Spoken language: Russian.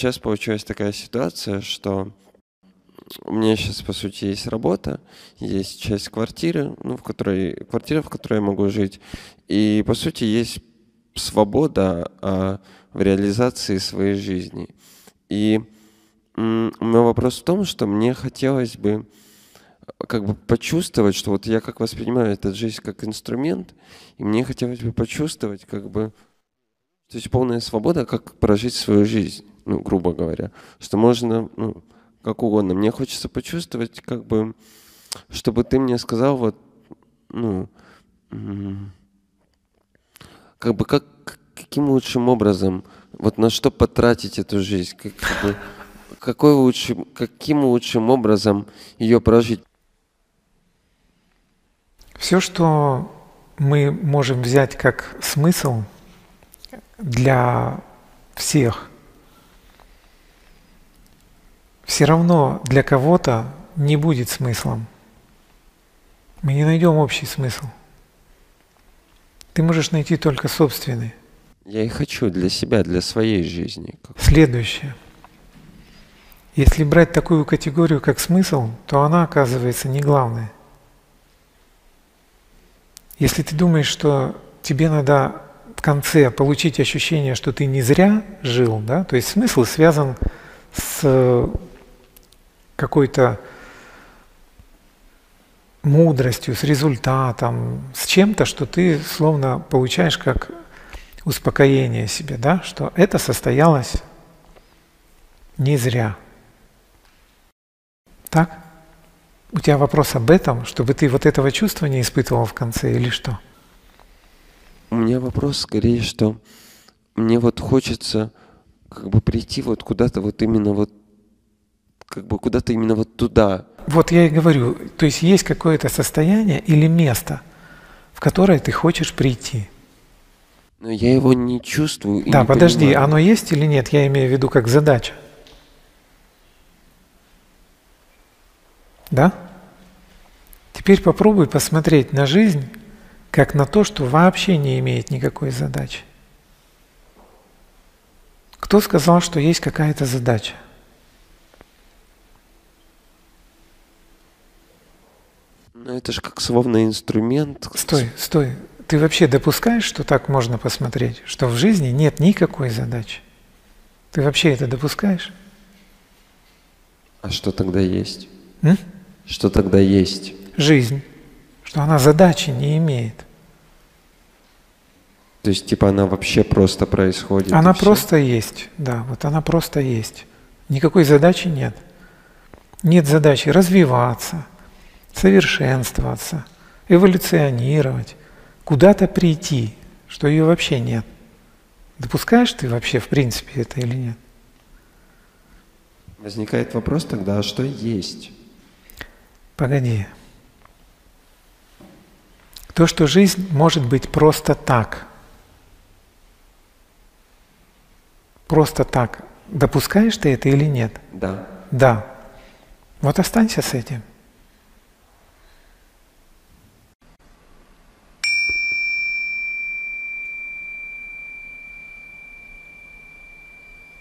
сейчас получилась такая ситуация, что у меня сейчас, по сути, есть работа, есть часть квартиры, ну, в которой, квартира, в которой я могу жить, и, по сути, есть свобода а, в реализации своей жизни. И м, у меня вопрос в том, что мне хотелось бы как бы почувствовать, что вот я как воспринимаю эту жизнь как инструмент, и мне хотелось бы почувствовать, как бы, то есть полная свобода, как прожить свою жизнь, ну, грубо говоря, что можно, ну, как угодно. Мне хочется почувствовать, как бы, чтобы ты мне сказал, вот, ну, как бы, как, каким лучшим образом, вот на что потратить эту жизнь, как, как бы, какой лучшим, каким лучшим образом ее прожить. Все, что мы можем взять как смысл для всех, все равно для кого-то не будет смыслом. Мы не найдем общий смысл. Ты можешь найти только собственный. Я и хочу для себя, для своей жизни. Следующее. Если брать такую категорию, как смысл, то она оказывается не главной. Если ты думаешь, что тебе надо в конце получить ощущение, что ты не зря жил, да, то есть смысл связан с какой-то мудростью, с результатом, с чем-то, что ты словно получаешь как успокоение себе, да, что это состоялось не зря. Так? У тебя вопрос об этом, чтобы ты вот этого чувства не испытывал в конце или что? У меня вопрос скорее, что мне вот хочется как бы прийти вот куда-то вот именно вот как бы куда-то именно вот туда. Вот я и говорю, то есть есть какое-то состояние или место, в которое ты хочешь прийти. Но я его не чувствую. да, не подожди, понимаю. оно есть или нет? Я имею в виду как задача. Да? Теперь попробуй посмотреть на жизнь как на то, что вообще не имеет никакой задачи. Кто сказал, что есть какая-то задача? Ну это же как словно инструмент. Стой, стой. Ты вообще допускаешь, что так можно посмотреть, что в жизни нет никакой задачи? Ты вообще это допускаешь? А что тогда есть? М? Что тогда есть? Жизнь. Что она задачи не имеет. То есть, типа, она вообще просто происходит? Она все? просто есть, да, вот она просто есть. Никакой задачи нет. Нет задачи развиваться, совершенствоваться, эволюционировать, куда-то прийти, что ее вообще нет. Допускаешь ты вообще в принципе это или нет? Возникает вопрос тогда, а что есть? Погоди. То, что жизнь может быть просто так. Просто так. Допускаешь ты это или нет? Да. Да. Вот останься с этим.